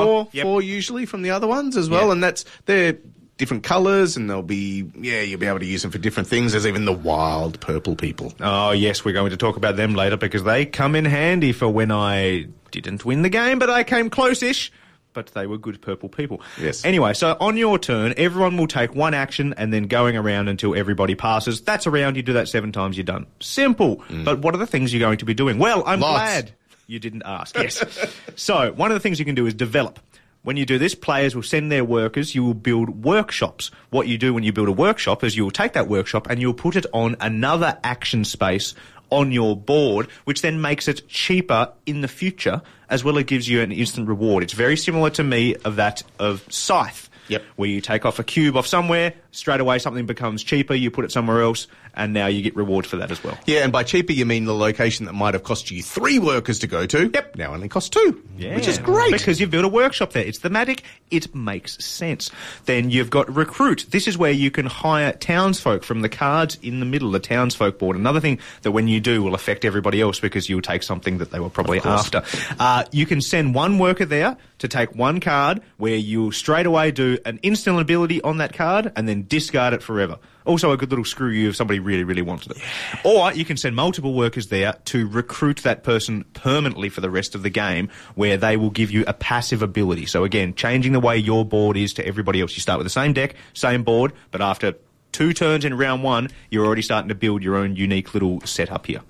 [SPEAKER 5] Four. Yep.
[SPEAKER 4] four usually from the other ones as well,
[SPEAKER 5] Yeah.
[SPEAKER 4] and that's they're different colours, and they'll be yeah, you'll be able to use them for different things. There's even the wild purple people.
[SPEAKER 5] Oh, yes, we're going to talk about them later because they come in handy for when I didn't win the game, but I came close-ish. But they were good purple people.
[SPEAKER 4] Yes.
[SPEAKER 5] Anyway, so on your turn, everyone will take one action and then going around until everybody passes. That's a round. You do that seven times, you're done. Simple. Mm. But what are the things you're going to be doing? Well, I'm
[SPEAKER 4] Lots.
[SPEAKER 5] glad you didn't ask. Yes. [laughs] so one of the things you can do is develop. When you do this, players will send their workers. You will build workshops. What you do when you build a workshop is you will take that workshop and you'll put it on another action space on your board, which then makes it cheaper in the future, as well as gives you an instant reward. It's very similar to me of that of Scythe.
[SPEAKER 4] Yep.
[SPEAKER 5] Where you take off a cube off somewhere, straight away something becomes cheaper, you put it somewhere else, and now you get reward for that as well.
[SPEAKER 4] Yeah, and by cheaper you mean the location that might have cost you three workers to go to. Yep. Now only costs two. Yeah. Which is great.
[SPEAKER 5] Because you've built a workshop there. It's thematic. It makes sense. Then you've got recruit. This is where you can hire townsfolk from the cards in the middle, the townsfolk board. Another thing that when you do will affect everybody else because you'll take something that they were probably after. Uh, you can send one worker there to take one card where you'll straight away do an instant ability on that card and then discard it forever. Also, a good little screw you if somebody really, really wanted it. Or you can send multiple workers there to recruit that person permanently for the rest of the game, where they will give you a passive ability. So again, changing the way your board is to everybody else. You start with the same deck, same board, but after two turns in round one, you're already starting to build your own unique little setup here.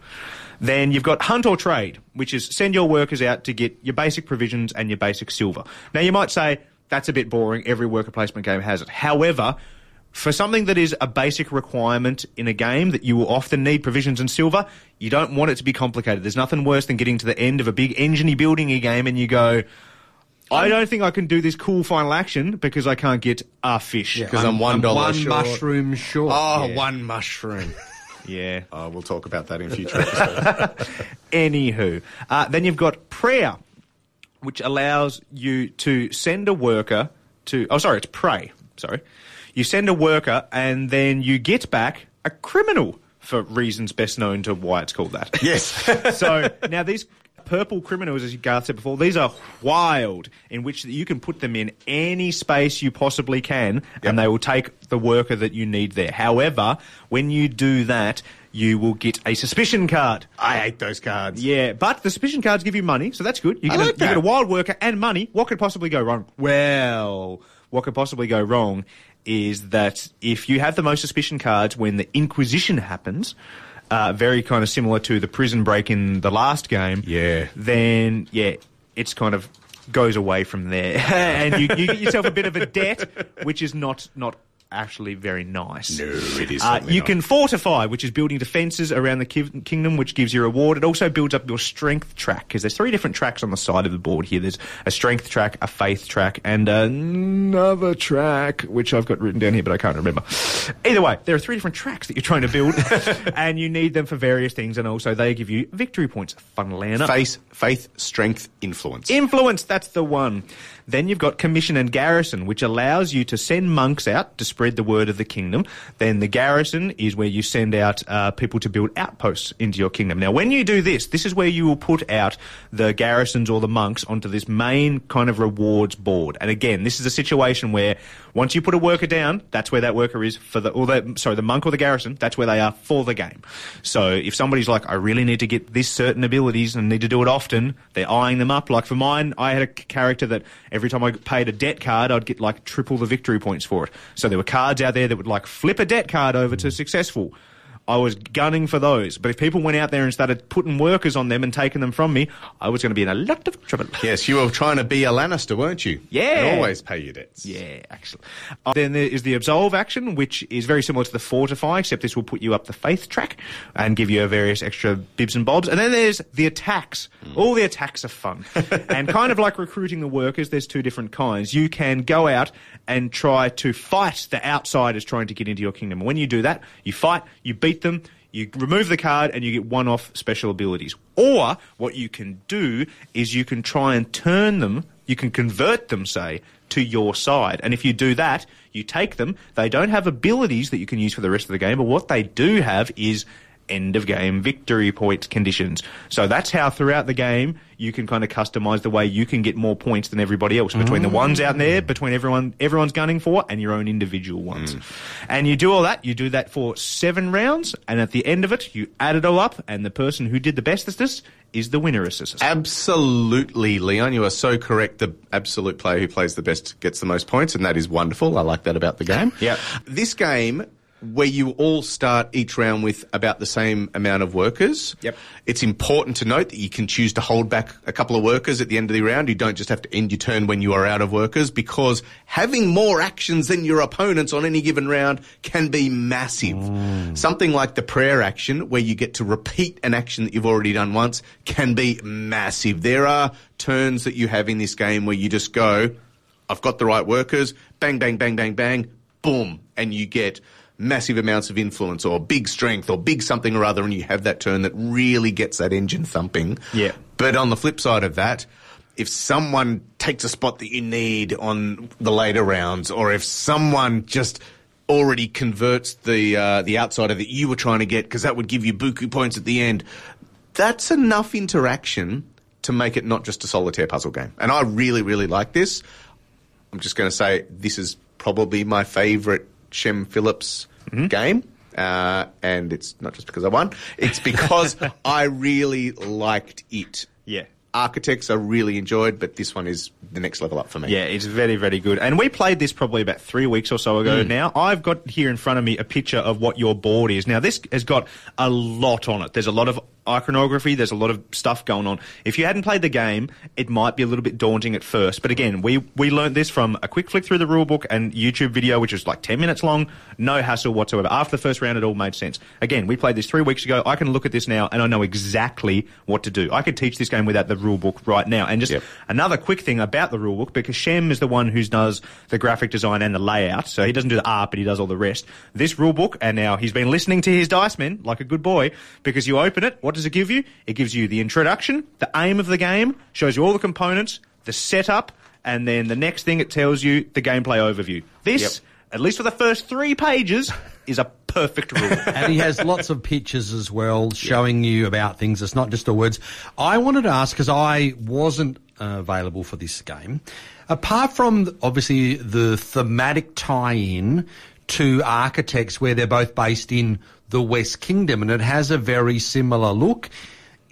[SPEAKER 5] Then you've got hunt or trade, which is send your workers out to get your basic provisions and your basic silver. Now you might say that's a bit boring. Every worker placement game has it. However, for something that is a basic requirement in a game that you will often need provisions and silver, you don't want it to be complicated. There's nothing worse than getting to the end of a big engine building a game and you go, I don't think I can do this cool final action because I can't get a fish.
[SPEAKER 4] Because I'm one dollar
[SPEAKER 3] one
[SPEAKER 4] short.
[SPEAKER 3] mushroom short.
[SPEAKER 4] Oh,
[SPEAKER 3] Yeah.
[SPEAKER 4] one mushroom. [laughs]
[SPEAKER 5] Yeah.
[SPEAKER 4] oh, we'll talk about that in future episodes. [laughs]
[SPEAKER 5] Anywho, uh, then you've got prayer, which allows you to send a worker to. Oh, sorry, it's prey. Sorry, you send a worker and then you get back a criminal for reasons best known to why it's called that.
[SPEAKER 4] yes. [laughs]
[SPEAKER 5] so now these purple criminals, as you Garth said before, these are wild, in which you can put them in any space you possibly can, and they will take the worker that you need there. However, when you do that, you will get a suspicion card.
[SPEAKER 4] I hate those cards.
[SPEAKER 5] Yeah, but the suspicion cards give you money, so that's good. You
[SPEAKER 4] I
[SPEAKER 5] get, a,
[SPEAKER 4] like
[SPEAKER 5] you get a wild worker and money. What could possibly go wrong? Well, what could possibly go wrong is that if you have the most suspicion cards when the Inquisition happens, uh, very kind of similar to the prison break in the last game.
[SPEAKER 4] Yeah.
[SPEAKER 5] Then yeah, it's kind of goes away from there, [laughs] and you, you get yourself a bit of a debt, which is not not actually very nice.
[SPEAKER 4] No, it is
[SPEAKER 5] Uh, you
[SPEAKER 4] not.
[SPEAKER 5] can fortify, which is building defences around the ki- kingdom, which gives you a reward. It also builds up your strength track because there's three different tracks on the side of the board here. There's a strength track, a faith track, and another track which I've got written down here, but I can't remember. Either way, there are three different tracks that you're trying to build, [laughs] and you need them for various things, and also they give you victory points. Funnily enough,
[SPEAKER 4] Faith, faith, strength, influence.
[SPEAKER 5] Influence, that's the one. Then you've got commission and garrison, which allows you to send monks out to spread the word of the kingdom. Then the garrison is where you send out uh, people to build outposts into your kingdom. Now, when you do this, this is where you will put out the garrisons or the monks onto this main kind of rewards board. And again, this is a situation where once you put a worker down, that's where that worker is for the, or the, sorry, the monk or the garrison, that's where they are for the game. So if somebody's like, I really need to get this certain abilities and need to do it often, they're eyeing them up. Like for mine, I had a character that every time I paid a debt card, I'd get like triple the victory points for it. So there were cards out there that would like flip a debt card over to successful. I was gunning for those. But if people went out there and started putting workers on them and taking them from me, I was going to be in a lot of trouble. [laughs]
[SPEAKER 4] Yes, you were trying to be a Lannister, weren't you?
[SPEAKER 5] Yeah.
[SPEAKER 4] And always pay your debts.
[SPEAKER 5] Yeah, excellent. Uh, then there is the absolve action, which is very similar to the fortify, except this will put you up the faith track and give you various extra bibs and bobs. And then there's the attacks. All the attacks are fun. [laughs] and kind of like recruiting the workers, there's two different kinds. You can go out and try to fight the outsiders trying to get into your kingdom. When you do that, you fight, you beat them, you remove the card and you get one off special abilities. Or what you can do is you can try and turn them, you can convert them, say, to your side. And if you do that, you take them. They don't have abilities that you can use for the rest of the game, but what they do have is end of game victory point conditions. So that's how throughout the game you can kind of customize the way you can get more points than everybody else between the ones out there, mm. between everyone everyone's gunning for and your own individual ones. Mm. And you do all that, you do that for 7 rounds and at the end of it you add it all up and the person who did the bestest is the winner assist.
[SPEAKER 4] Absolutely, Leon. You are so correct. The absolute player who plays the best gets the most points, and that is wonderful. I like that about the game.
[SPEAKER 5] yeah,
[SPEAKER 4] This game, where you all start each round with about the same amount of workers.
[SPEAKER 5] Yep.
[SPEAKER 4] It's important to note that you can choose to hold back a couple of workers at the end of the round. You don't just have to end your turn when you are out of workers because having more actions than your opponents on any given round can be massive. Mm. Something like the prayer action, where you get to repeat an action that you've already done once, can be massive. There are turns that you have in this game where you just go, I've got the right workers, bang, bang, bang, bang, bang, boom, and you get massive amounts of influence or big strength or big something or other, and you have that turn that really gets that engine thumping.
[SPEAKER 5] Yeah.
[SPEAKER 4] But on the flip side of that, if someone takes a spot that you need on the later rounds, or if someone just already converts the uh, the outsider that you were trying to get because that would give you buku points at the end, that's enough interaction to make it not just a solitaire puzzle game. And I really, really like this. I'm just going to say this is probably my favourite Shem Phillips game. Uh, and it's not just because I won, it's because [laughs] I really liked it.
[SPEAKER 5] Yeah.
[SPEAKER 4] Architects I really enjoyed, but this one is the next level up for me.
[SPEAKER 5] Yeah, it's very, very good. And we played this probably about three weeks or so ago now. I've got here in front of me a picture of what your board is. Now, this has got a lot on it. There's a lot of iconography, there's a lot of stuff going on. If you hadn't played the game, it might be a little bit daunting at first. But again, we, we learned this from a quick flick through the rulebook and YouTube video, which was like 10 minutes long. No hassle whatsoever. After the first round, it all made sense. Again, we played this three weeks ago. I can look at this now and I know exactly what to do. I could teach this game without the rulebook right now. And just
[SPEAKER 4] Yep.
[SPEAKER 5] Another quick thing about the rulebook, because Shem is the one who does the graphic design and the layout, so he doesn't do the art, but he does all the rest. This rulebook, and now he's been listening to his dice men like a good boy, because you open it, what does it give you? It gives you the introduction, the aim of the game, shows you all the components, the setup, and then the next thing it tells you the gameplay overview. This,
[SPEAKER 4] Yep.
[SPEAKER 5] at least for the first three pages, is a perfect rule. [laughs]
[SPEAKER 3] and he has lots of pictures as well showing you about things. It's not just the words. I wanted to ask because I wasn't uh, available for this game. Apart from obviously the thematic tie-in to Architects, where they're both based in the West Kingdom, and it has a very similar look.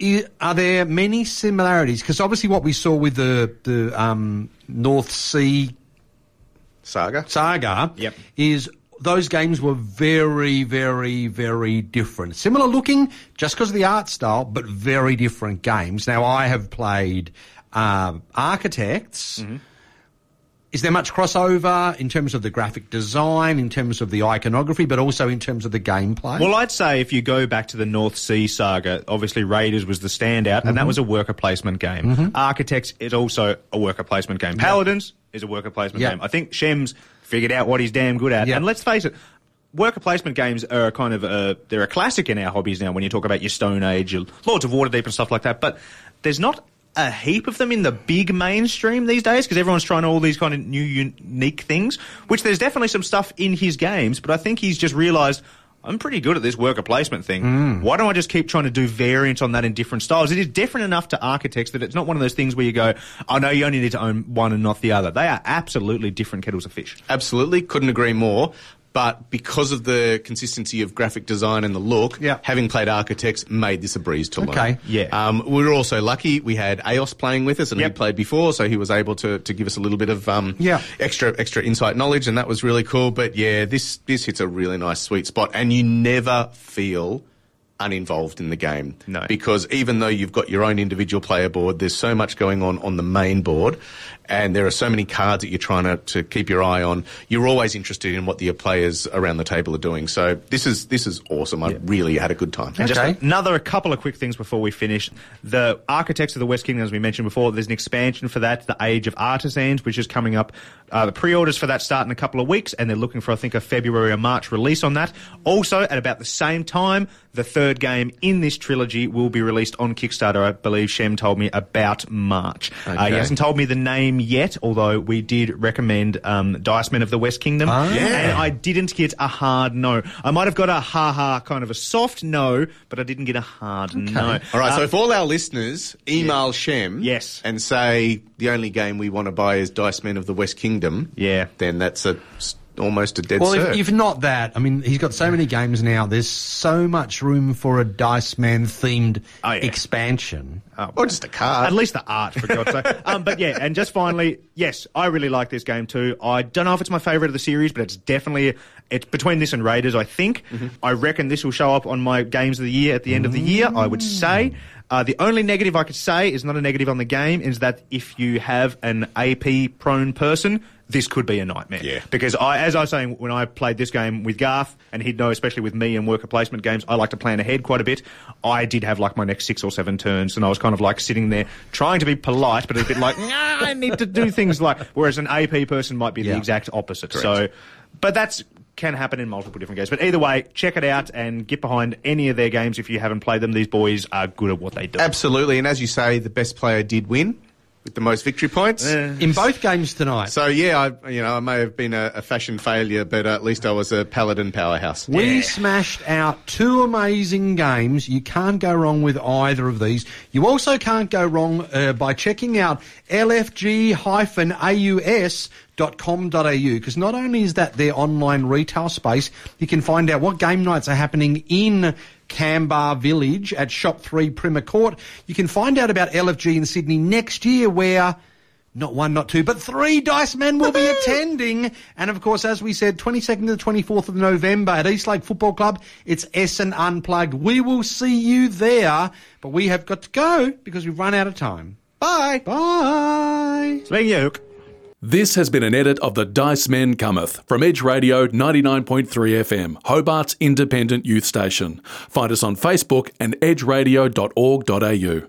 [SPEAKER 3] I- Are there many similarities? Because obviously, what we saw with the the um, North Sea
[SPEAKER 4] Saga.
[SPEAKER 3] Saga
[SPEAKER 5] Yep.
[SPEAKER 3] is those games were very, very, very different. Similar looking, just because of the art style, but very different games. Now, I have played uh, Architects.
[SPEAKER 5] Mm-hmm.
[SPEAKER 3] Is there much crossover in terms of the graphic design, in terms of the iconography, but also in terms of the gameplay?
[SPEAKER 5] Well, I'd say if you go back to the North Sea saga, obviously Raiders was the standout, and that mm-hmm. was a worker placement game. Mm-hmm. Architects is also a worker placement game. Paladins is a worker placement
[SPEAKER 3] Yeah.
[SPEAKER 5] game. I think Shem's figured out what he's damn good at.
[SPEAKER 3] Yeah.
[SPEAKER 5] And let's face it, worker placement games are a kind of a, they're a classic in our hobbies now when you talk about your Stone Age, your Lords of Waterdeep and stuff like that. But there's not a heap of them in the big mainstream these days because everyone's trying all these kind of new unique things, which there's definitely some stuff in his games, but I think he's just realised I'm pretty good at this worker placement thing. Mm. Why don't I just keep trying to do variants on that in different styles? It is different enough to architects that it's not one of those things where you go, oh no, you only need to own one and not the other. They are absolutely different kettles of fish.
[SPEAKER 4] Absolutely, couldn't agree more. But because of the consistency of graphic design and the look,
[SPEAKER 3] Yeah.
[SPEAKER 4] having played Architects made this a breeze to learn.
[SPEAKER 3] Okay.
[SPEAKER 5] Yeah.
[SPEAKER 4] Um, we were also lucky. We had Aos playing with us, and
[SPEAKER 5] Yep.
[SPEAKER 4] he played before, so he was able to, to give us a little bit of um,
[SPEAKER 3] Yeah.
[SPEAKER 4] extra extra insight knowledge, and that was really cool. But yeah, this this hits a really nice sweet spot, and you never feel uninvolved in the game.
[SPEAKER 5] No.
[SPEAKER 4] Because even though you've got your own individual player board, there's so much going on on the main board, and there are so many cards that you're trying to, to keep your eye on. You're always interested in what the players around the table are doing. So this is this is awesome. I really had a good time.
[SPEAKER 5] And
[SPEAKER 3] Okay.
[SPEAKER 5] just another couple of quick things before we finish. The Architects of the West Kingdom, as we mentioned before, there's an expansion for that, the Age of Artisans, which is coming up. Uh, the pre-orders for that start in a couple of weeks, and they're looking for, I think, a February or March release on that. Also, at about the same time, the third game in this trilogy will be released on Kickstarter. I believe Shem told me about March. Uh, he hasn't told me the name yet, although we did recommend um, Dice Men of the West Kingdom.
[SPEAKER 3] Ah.
[SPEAKER 4] Yeah.
[SPEAKER 5] And I didn't get a hard no. I might have got a ha ha kind of a soft no, but I didn't get a hard no.
[SPEAKER 4] All right, so
[SPEAKER 5] Uh,
[SPEAKER 4] if all our listeners email Shem
[SPEAKER 5] Yes.
[SPEAKER 4] and say the only game we want to buy is Dice Men of the West Kingdom,
[SPEAKER 5] Yeah.
[SPEAKER 4] then that's a s- almost a dead
[SPEAKER 3] Well,
[SPEAKER 4] cert.
[SPEAKER 3] if, if not that, I mean, he's got so many games now. There's so much room for a Dice Man themed
[SPEAKER 5] Oh, yeah.
[SPEAKER 3] expansion.
[SPEAKER 4] or just a card.
[SPEAKER 5] At least the art, for God's sake. [laughs] Um, but yeah, and just finally, yes, I really like this game too. I don't know if it's my favourite of the series, but it's definitely it's between this and Raiders. I think. I reckon this will show up on my games of the year at the end of the year. I would say. Uh, the only negative I could say is not a negative on the game is that if you have an AP prone person, this could be a nightmare.
[SPEAKER 4] Yeah.
[SPEAKER 5] Because I, as I was saying, when I played this game with Garth, and he'd know, especially with me and worker placement games, I like to plan ahead quite a bit. I did have like my next six or seven turns, and I was kind of like sitting there trying to be polite, but a bit like, [laughs] nah, I need to do things like. [laughs] Whereas an AP person might be the exact opposite. So, but that's can happen in multiple different games. But either way, check it out and get behind any of their games if you haven't played them. These boys are good at what they do.
[SPEAKER 4] Absolutely, and as you say, the best player did win with the most victory points.
[SPEAKER 3] In both games tonight.
[SPEAKER 4] So yeah, I you know I may have been a, a fashion failure, but at least I was a paladin powerhouse.
[SPEAKER 3] We smashed out two amazing games. You can't go wrong with either of these. You also can't go wrong uh, by checking out lfg-aus.com.au because not only is that their online retail space, you can find out what game nights are happening in Kambah Village at Shop 3 Primmer Court. You can find out about LFG in Sydney next year where not one, not two, but three Dice Men will be attending. And of course, as we said, 22nd to the 24th of November at Eastlake Football Club, it's Essen Unplugged. We will see you there, but we have got to go because we've run out of time. Bye. Bye.
[SPEAKER 5] Speaking of Hook,
[SPEAKER 1] This has been an edit of The Dice Men Cometh from Edge Radio 99.3 FM, Hobart's independent youth station. Find us on Facebook and edgeradio.org.au.